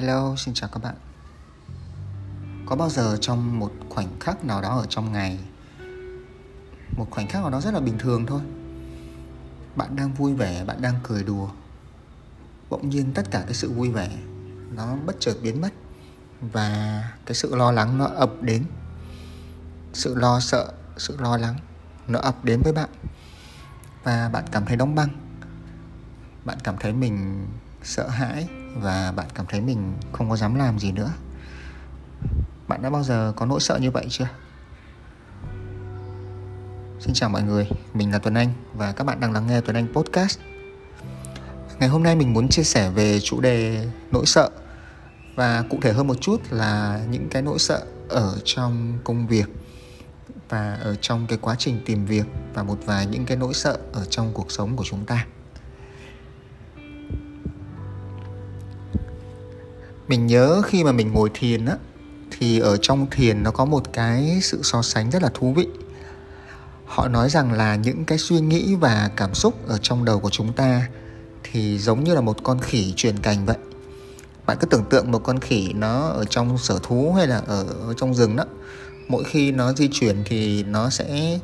Hello, xin chào các bạn. Có bao giờ trong một khoảnh khắc nào đó ở trong ngày Một khoảnh khắc nào đó rất là bình thường thôi Bạn đang vui vẻ, bạn đang cười đùa Bỗng nhiên tất cả cái sự vui vẻ Nó bất chợt biến mất Và cái sự lo lắng nó ập đến. Sự lo sợ, sự lo lắng Nó ập đến với bạn Và bạn cảm thấy đóng băng. Bạn cảm thấy mình sợ hãi và bạn cảm thấy mình không có dám làm gì nữa. Bạn đã bao giờ có nỗi sợ như vậy chưa? Xin chào mọi người, mình là tuấn anh và các bạn đang lắng nghe tuấn anh podcast. Ngày hôm nay mình muốn chia sẻ về chủ đề nỗi sợ. Và cụ thể hơn một chút là những cái nỗi sợ ở trong công việc và ở trong cái quá trình tìm việc và một vài những cái nỗi sợ ở trong cuộc sống của chúng ta. Mình nhớ khi mà mình ngồi thiền á thì ở trong thiền nó có một cái sự so sánh rất là thú vị. Họ nói rằng là những cái suy nghĩ và cảm xúc ở trong đầu của chúng ta thì giống như là một con khỉ truyền cành vậy. Bạn cứ tưởng tượng một con khỉ nó ở trong sở thú hay là ở, ở trong rừng đó mỗi khi nó di chuyển thì nó sẽ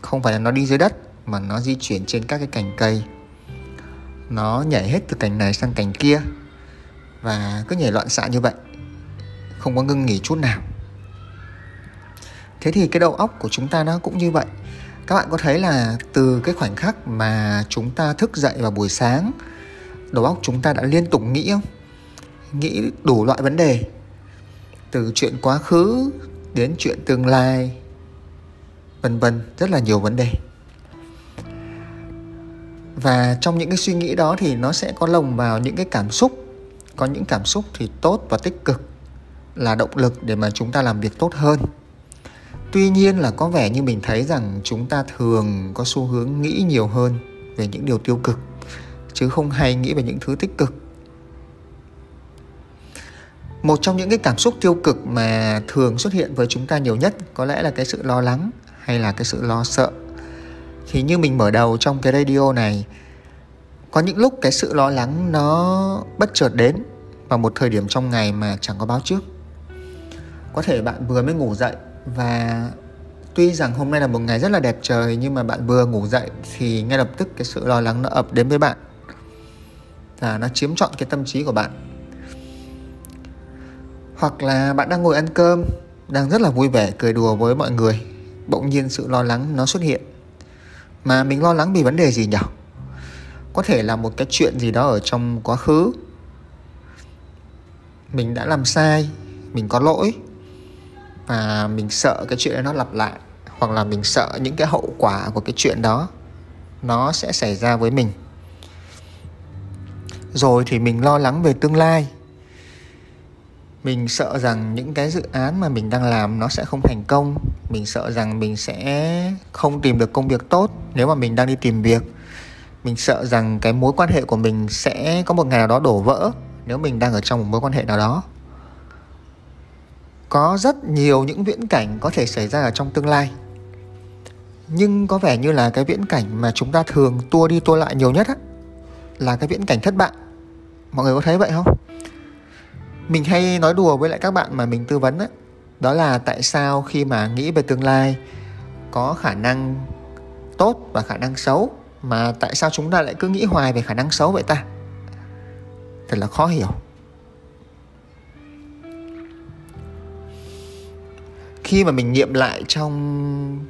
không phải là nó đi dưới đất mà nó di chuyển trên các cái cành cây. Nó nhảy hết từ cành này sang cành kia và cứ nhảy loạn xạ như vậy, không có ngưng nghỉ chút nào. Thế thì cái đầu óc của chúng ta nó cũng như vậy. Các bạn có thấy là từ cái khoảnh khắc mà chúng ta thức dậy vào buổi sáng, đầu óc chúng ta đã liên tục nghĩ không? Nghĩ đủ loại vấn đề. Từ chuyện quá khứ đến chuyện tương lai, vân vân, rất là nhiều vấn đề. Và trong những cái suy nghĩ đó thì nó sẽ có lồng vào những cái cảm xúc có những cảm xúc thì tốt và tích cực là động lực để mà chúng ta làm việc tốt hơn. Tuy nhiên là có vẻ như mình thấy rằng chúng ta thường có xu hướng nghĩ nhiều hơn về những điều tiêu cực, chứ không hay nghĩ về những thứ tích cực. Một trong những cái cảm xúc tiêu cực mà thường xuất hiện với chúng ta nhiều nhất có lẽ là cái sự lo lắng hay là cái sự lo sợ. Thì như mình mở đầu trong cái radio này, có những lúc cái sự lo lắng nó bất chợt đến vào một thời điểm trong ngày mà chẳng có báo trước. Có thể bạn vừa mới ngủ dậy và tuy rằng hôm nay là một ngày rất là đẹp trời, nhưng mà bạn vừa ngủ dậy thì ngay lập tức cái sự lo lắng nó ập đến với bạn và nó chiếm trọn cái tâm trí của bạn. Hoặc là bạn đang ngồi ăn cơm, đang rất là vui vẻ, cười đùa với mọi người, bỗng nhiên sự lo lắng nó xuất hiện. Mà mình lo lắng vì vấn đề gì nhỉ? Có thể là một cái chuyện gì đó ở trong quá khứ mình đã làm sai, mình có lỗi và mình sợ cái chuyện đó nó lặp lại hoặc là mình sợ những cái hậu quả của cái chuyện đó nó sẽ xảy ra với mình. Rồi thì mình lo lắng về tương lai. Mình sợ rằng những cái dự án mà mình đang làm nó sẽ không thành công. Mình sợ rằng mình sẽ không tìm được công việc tốt nếu mà mình đang đi tìm việc. Mình sợ rằng cái mối quan hệ của mình sẽ có một ngày nào đó đổ vỡ nếu mình đang ở trong một mối quan hệ nào đó. Có rất nhiều những viễn cảnh có thể xảy ra ở trong tương lai. Nhưng có vẻ như là cái viễn cảnh mà chúng ta thường tua đi tua lại nhiều nhất á, là cái viễn cảnh thất bại. Mọi người có thấy vậy không? Mình hay nói đùa với lại các bạn mà mình tư vấn á, đó là tại sao khi mà nghĩ về tương lai có khả năng tốt và khả năng xấu, mà tại sao chúng ta lại cứ nghĩ hoài về khả năng xấu vậy ta? Thật là khó hiểu. Khi mà mình nghiệm lại trong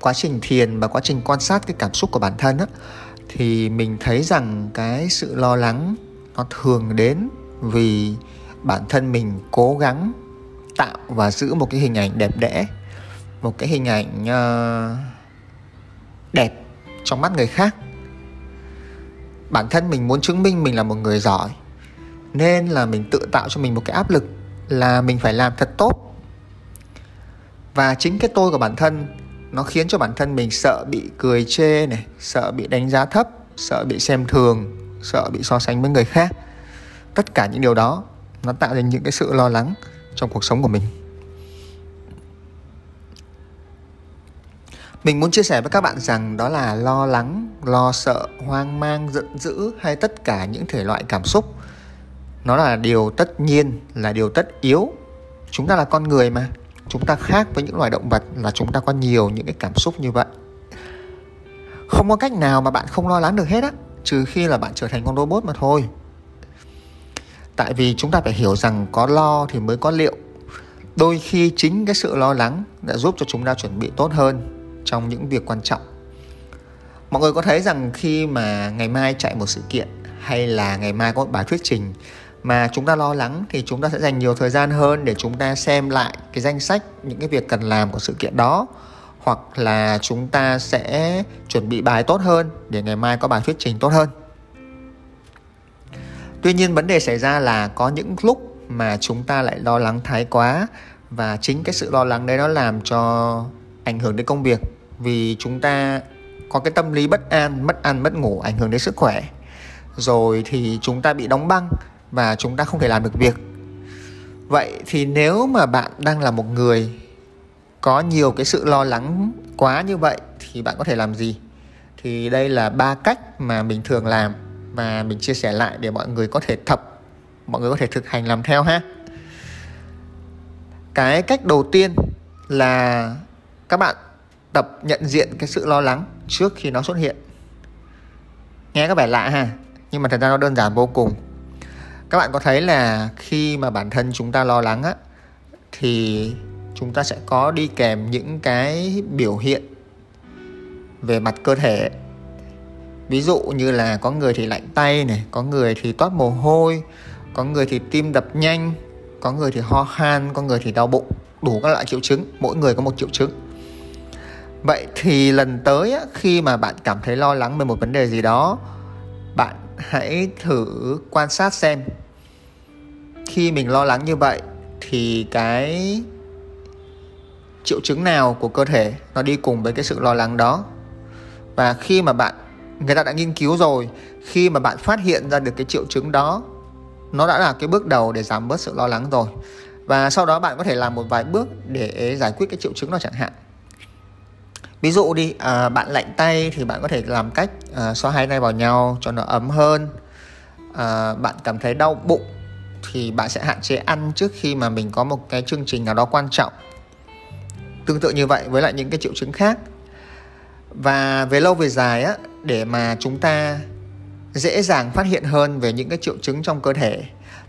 quá trình thiền và quá trình quan sát cái cảm xúc của bản thân á thì mình thấy rằng cái sự lo lắng nó thường đến vì bản thân mình cố gắng tạo và giữ một cái hình ảnh đẹp đẽ một cái hình ảnh uh, đẹp trong mắt người khác. Bản thân mình muốn chứng minh mình là một người giỏi nên là mình tự tạo cho mình một cái áp lực là mình phải làm thật tốt. Và chính cái tôi của bản thân, nó khiến cho bản thân mình sợ bị cười chê này, sợ bị đánh giá thấp, sợ bị xem thường, sợ bị so sánh với người khác. Tất cả những điều đó, nó tạo ra những cái sự lo lắng trong cuộc sống của mình. Mình muốn chia sẻ với các bạn rằng đó là lo lắng, lo sợ, hoang mang, giận dữ hay tất cả những thể loại cảm xúc nó là điều tất nhiên, là điều tất yếu. Chúng ta là con người mà. Chúng ta khác với những loài động vật là chúng ta có nhiều những cái cảm xúc như vậy. Không có cách nào mà bạn không lo lắng được hết á, trừ khi là bạn trở thành con robot mà thôi. Tại vì chúng ta phải hiểu rằng có lo thì mới có liệu. Đôi khi chính cái sự lo lắng đã giúp cho chúng ta chuẩn bị tốt hơn trong những việc quan trọng. Mọi người có thấy rằng khi mà ngày mai chạy một sự kiện hay là ngày mai có một bài thuyết trình mà chúng ta lo lắng thì chúng ta sẽ dành nhiều thời gian hơn để chúng ta xem lại cái danh sách những cái việc cần làm của sự kiện đó. Hoặc là chúng ta sẽ chuẩn bị bài tốt hơn để ngày mai có bài thuyết trình tốt hơn. Tuy nhiên vấn đề xảy ra là có những lúc mà chúng ta lại lo lắng thái quá. Và chính cái sự lo lắng đấy nó làm cho ảnh hưởng đến công việc. Vì chúng ta có cái tâm lý bất an, mất ăn, mất ngủ, ảnh hưởng đến sức khỏe. Rồi thì chúng ta bị đóng băng và chúng ta không thể làm được việc. Vậy thì nếu mà bạn đang là một người có nhiều cái sự lo lắng quá như vậy thì bạn có thể làm gì? Thì đây là ba cách mà mình thường làm và mình chia sẻ lại để mọi người có thể thập, mọi người có thể thực hành làm theo ha. Cái cách đầu tiên là các bạn tập nhận diện cái sự lo lắng trước khi nó xuất hiện. Nghe có vẻ lạ ha, nhưng mà thật ra nó đơn giản vô cùng các bạn có thấy là khi mà bản thân chúng ta lo lắng á, thì chúng ta sẽ có đi kèm những cái biểu hiện về mặt cơ thể. Ví dụ như là có người thì lạnh tay này, có người thì toát mồ hôi, có người thì tim đập nhanh, có người thì ho khan, có người thì đau bụng, đủ các loại triệu chứng, mỗi người có một triệu chứng. Vậy thì lần tới khi mà bạn cảm thấy lo lắng về một vấn đề gì đó, bạn hãy thử quan sát xem khi mình lo lắng như vậy thì cái triệu chứng nào của cơ thể nó đi cùng với cái sự lo lắng đó. Và khi mà bạn người ta đã nghiên cứu rồi khi mà bạn phát hiện ra được cái triệu chứng đó nó đã là cái bước đầu để giảm bớt sự lo lắng rồi. Và sau đó bạn có thể làm một vài bước để giải quyết cái triệu chứng đó chẳng hạn. Ví dụ đi à, bạn lạnh tay thì bạn có thể làm cách à, xoa hai tay vào nhau cho nó ấm hơn. À, bạn cảm thấy đau bụng thì bạn sẽ hạn chế ăn trước khi mà mình có một cái chương trình nào đó quan trọng. Tương tự như vậy với lại những cái triệu chứng khác. Và về lâu về dài á, để mà chúng ta dễ dàng phát hiện hơn về những cái triệu chứng trong cơ thể,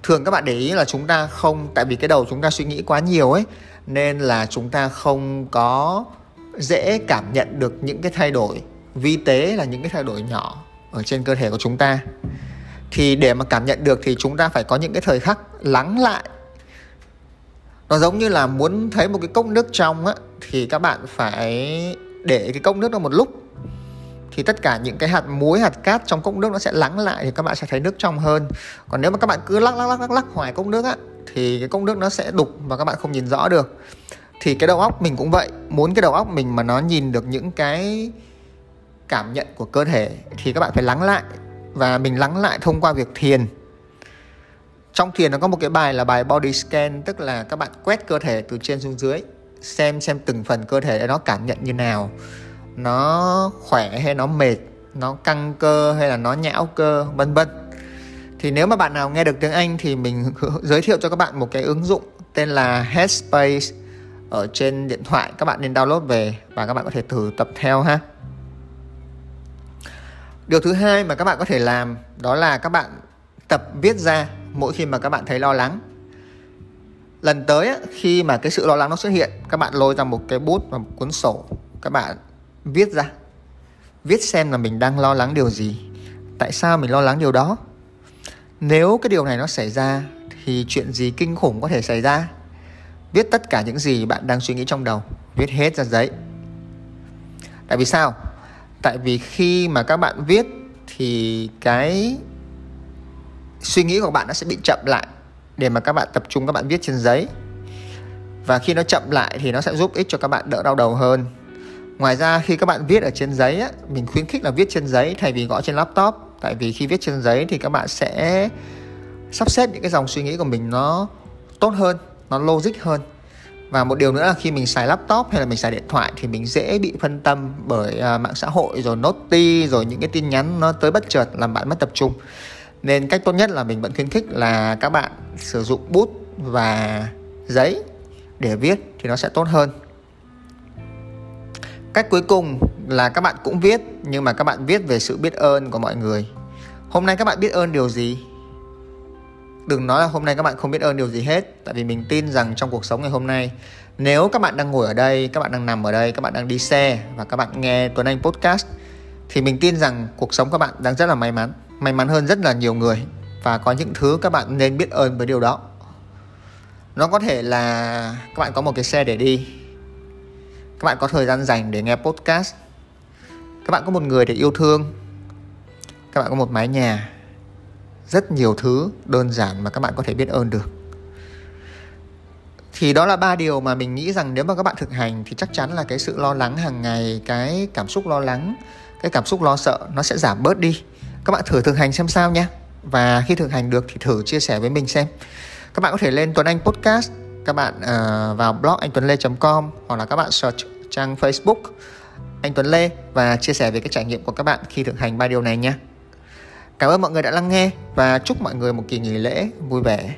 thường các bạn để ý là chúng ta không, tại vì cái đầu chúng ta suy nghĩ quá nhiều ấy, nên là chúng ta không có dễ cảm nhận được những cái thay đổi. Vi tế là những cái thay đổi nhỏ ở trên cơ thể của chúng ta thì để mà cảm nhận được thì chúng ta phải có những cái thời khắc lắng lại. Nó giống như là muốn thấy một cái cốc nước trong á, thì các bạn phải để cái cốc nước đó một lúc. Thì tất cả những cái hạt muối, hạt cát trong cốc nước nó sẽ lắng lại thì các bạn sẽ thấy nước trong hơn. Còn nếu mà các bạn cứ lắc lắc lắc lắc lắc hoài cốc nước á, thì cái cốc nước nó sẽ đục và các bạn không nhìn rõ được. Thì cái đầu óc mình cũng vậy. Muốn cái đầu óc mình mà nó nhìn được những cái cảm nhận của cơ thể thì các bạn phải lắng lại và mình lắng lại thông qua việc thiền. Trong thiền nó có một cái bài là bài body scan, tức là các bạn quét cơ thể từ trên xuống dưới, xem xem từng phần cơ thể nó cảm nhận như nào. Nó khỏe hay nó mệt, nó căng cơ hay là nó nhão cơ, vân vân. Thì nếu mà bạn nào nghe được tiếng Anh thì mình giới thiệu cho các bạn một cái ứng dụng tên là Headspace ở trên điện thoại. Các bạn nên download về và các bạn có thể thử tập theo ha điều thứ hai mà các bạn có thể làm đó là các bạn tập viết ra mỗi khi mà các bạn thấy lo lắng. Lần tới khi mà cái sự lo lắng nó xuất hiện, các bạn lôi ra một cái bút và một cuốn sổ, các bạn viết ra. Viết xem là mình đang lo lắng điều gì, tại sao mình lo lắng điều đó. Nếu cái điều này nó xảy ra thì chuyện gì kinh khủng có thể xảy ra? Viết tất cả những gì bạn đang suy nghĩ trong đầu, viết hết ra giấy. Tại vì sao? Tại vì khi mà các bạn viết thì cái suy nghĩ của bạn nó sẽ bị chậm lại để mà các bạn tập trung các bạn viết trên giấy. Và khi nó chậm lại thì nó sẽ giúp ích cho các bạn đỡ đau đầu hơn. Ngoài ra khi các bạn viết ở trên giấy á, mình khuyến khích là viết trên giấy thay vì gõ trên laptop. Tại vì khi viết trên giấy thì các bạn sẽ sắp xếp những cái dòng suy nghĩ của mình nó tốt hơn nó logic hơn và một điều nữa là khi mình xài laptop hay là mình xài điện thoại thì mình dễ bị phân tâm bởi uh, mạng xã hội rồi noti rồi những cái tin nhắn nó tới bất chợt làm bạn mất tập trung. Nên cách tốt nhất là mình vẫn khuyến khích là các bạn sử dụng bút và giấy để viết thì nó sẽ tốt hơn. Cách cuối cùng là các bạn cũng viết nhưng mà các bạn viết về sự biết ơn của mọi người. Hôm nay các bạn biết ơn điều gì? Đừng nói là hôm nay các bạn không biết ơn điều gì hết tại vì mình tin rằng trong cuộc sống ngày hôm nay nếu các bạn đang ngồi ở đây các bạn đang nằm ở đây các bạn đang đi xe và các bạn nghe tuấn anh podcast thì mình tin rằng cuộc sống các bạn đang rất là may mắn may mắn hơn rất là nhiều người và có những thứ các bạn nên biết ơn với điều đó nó có thể là các bạn có một cái xe để đi các bạn có thời gian dành để nghe podcast các bạn có một người để yêu thương các bạn có một mái nhà rất nhiều thứ đơn giản mà các bạn có thể biết ơn được. Thì đó là ba điều mà mình nghĩ rằng nếu mà các bạn thực hành thì chắc chắn là cái sự lo lắng hàng ngày cái cảm xúc lo lắng cái cảm xúc lo sợ nó sẽ giảm bớt đi. Các bạn thử thực hành xem sao nhé. Và khi thực hành được thì thử chia sẻ với mình xem. Các bạn có thể lên Tuấn Anh Podcast các bạn uh, vào blog anh tuấn lê com hoặc là các bạn search trang Facebook anh Tuấn Lê và chia sẻ về cái trải nghiệm của các bạn khi thực hành ba điều này nhé. Cảm ơn mọi người đã lắng nghe và chúc mọi người một kỳ nghỉ lễ vui vẻ.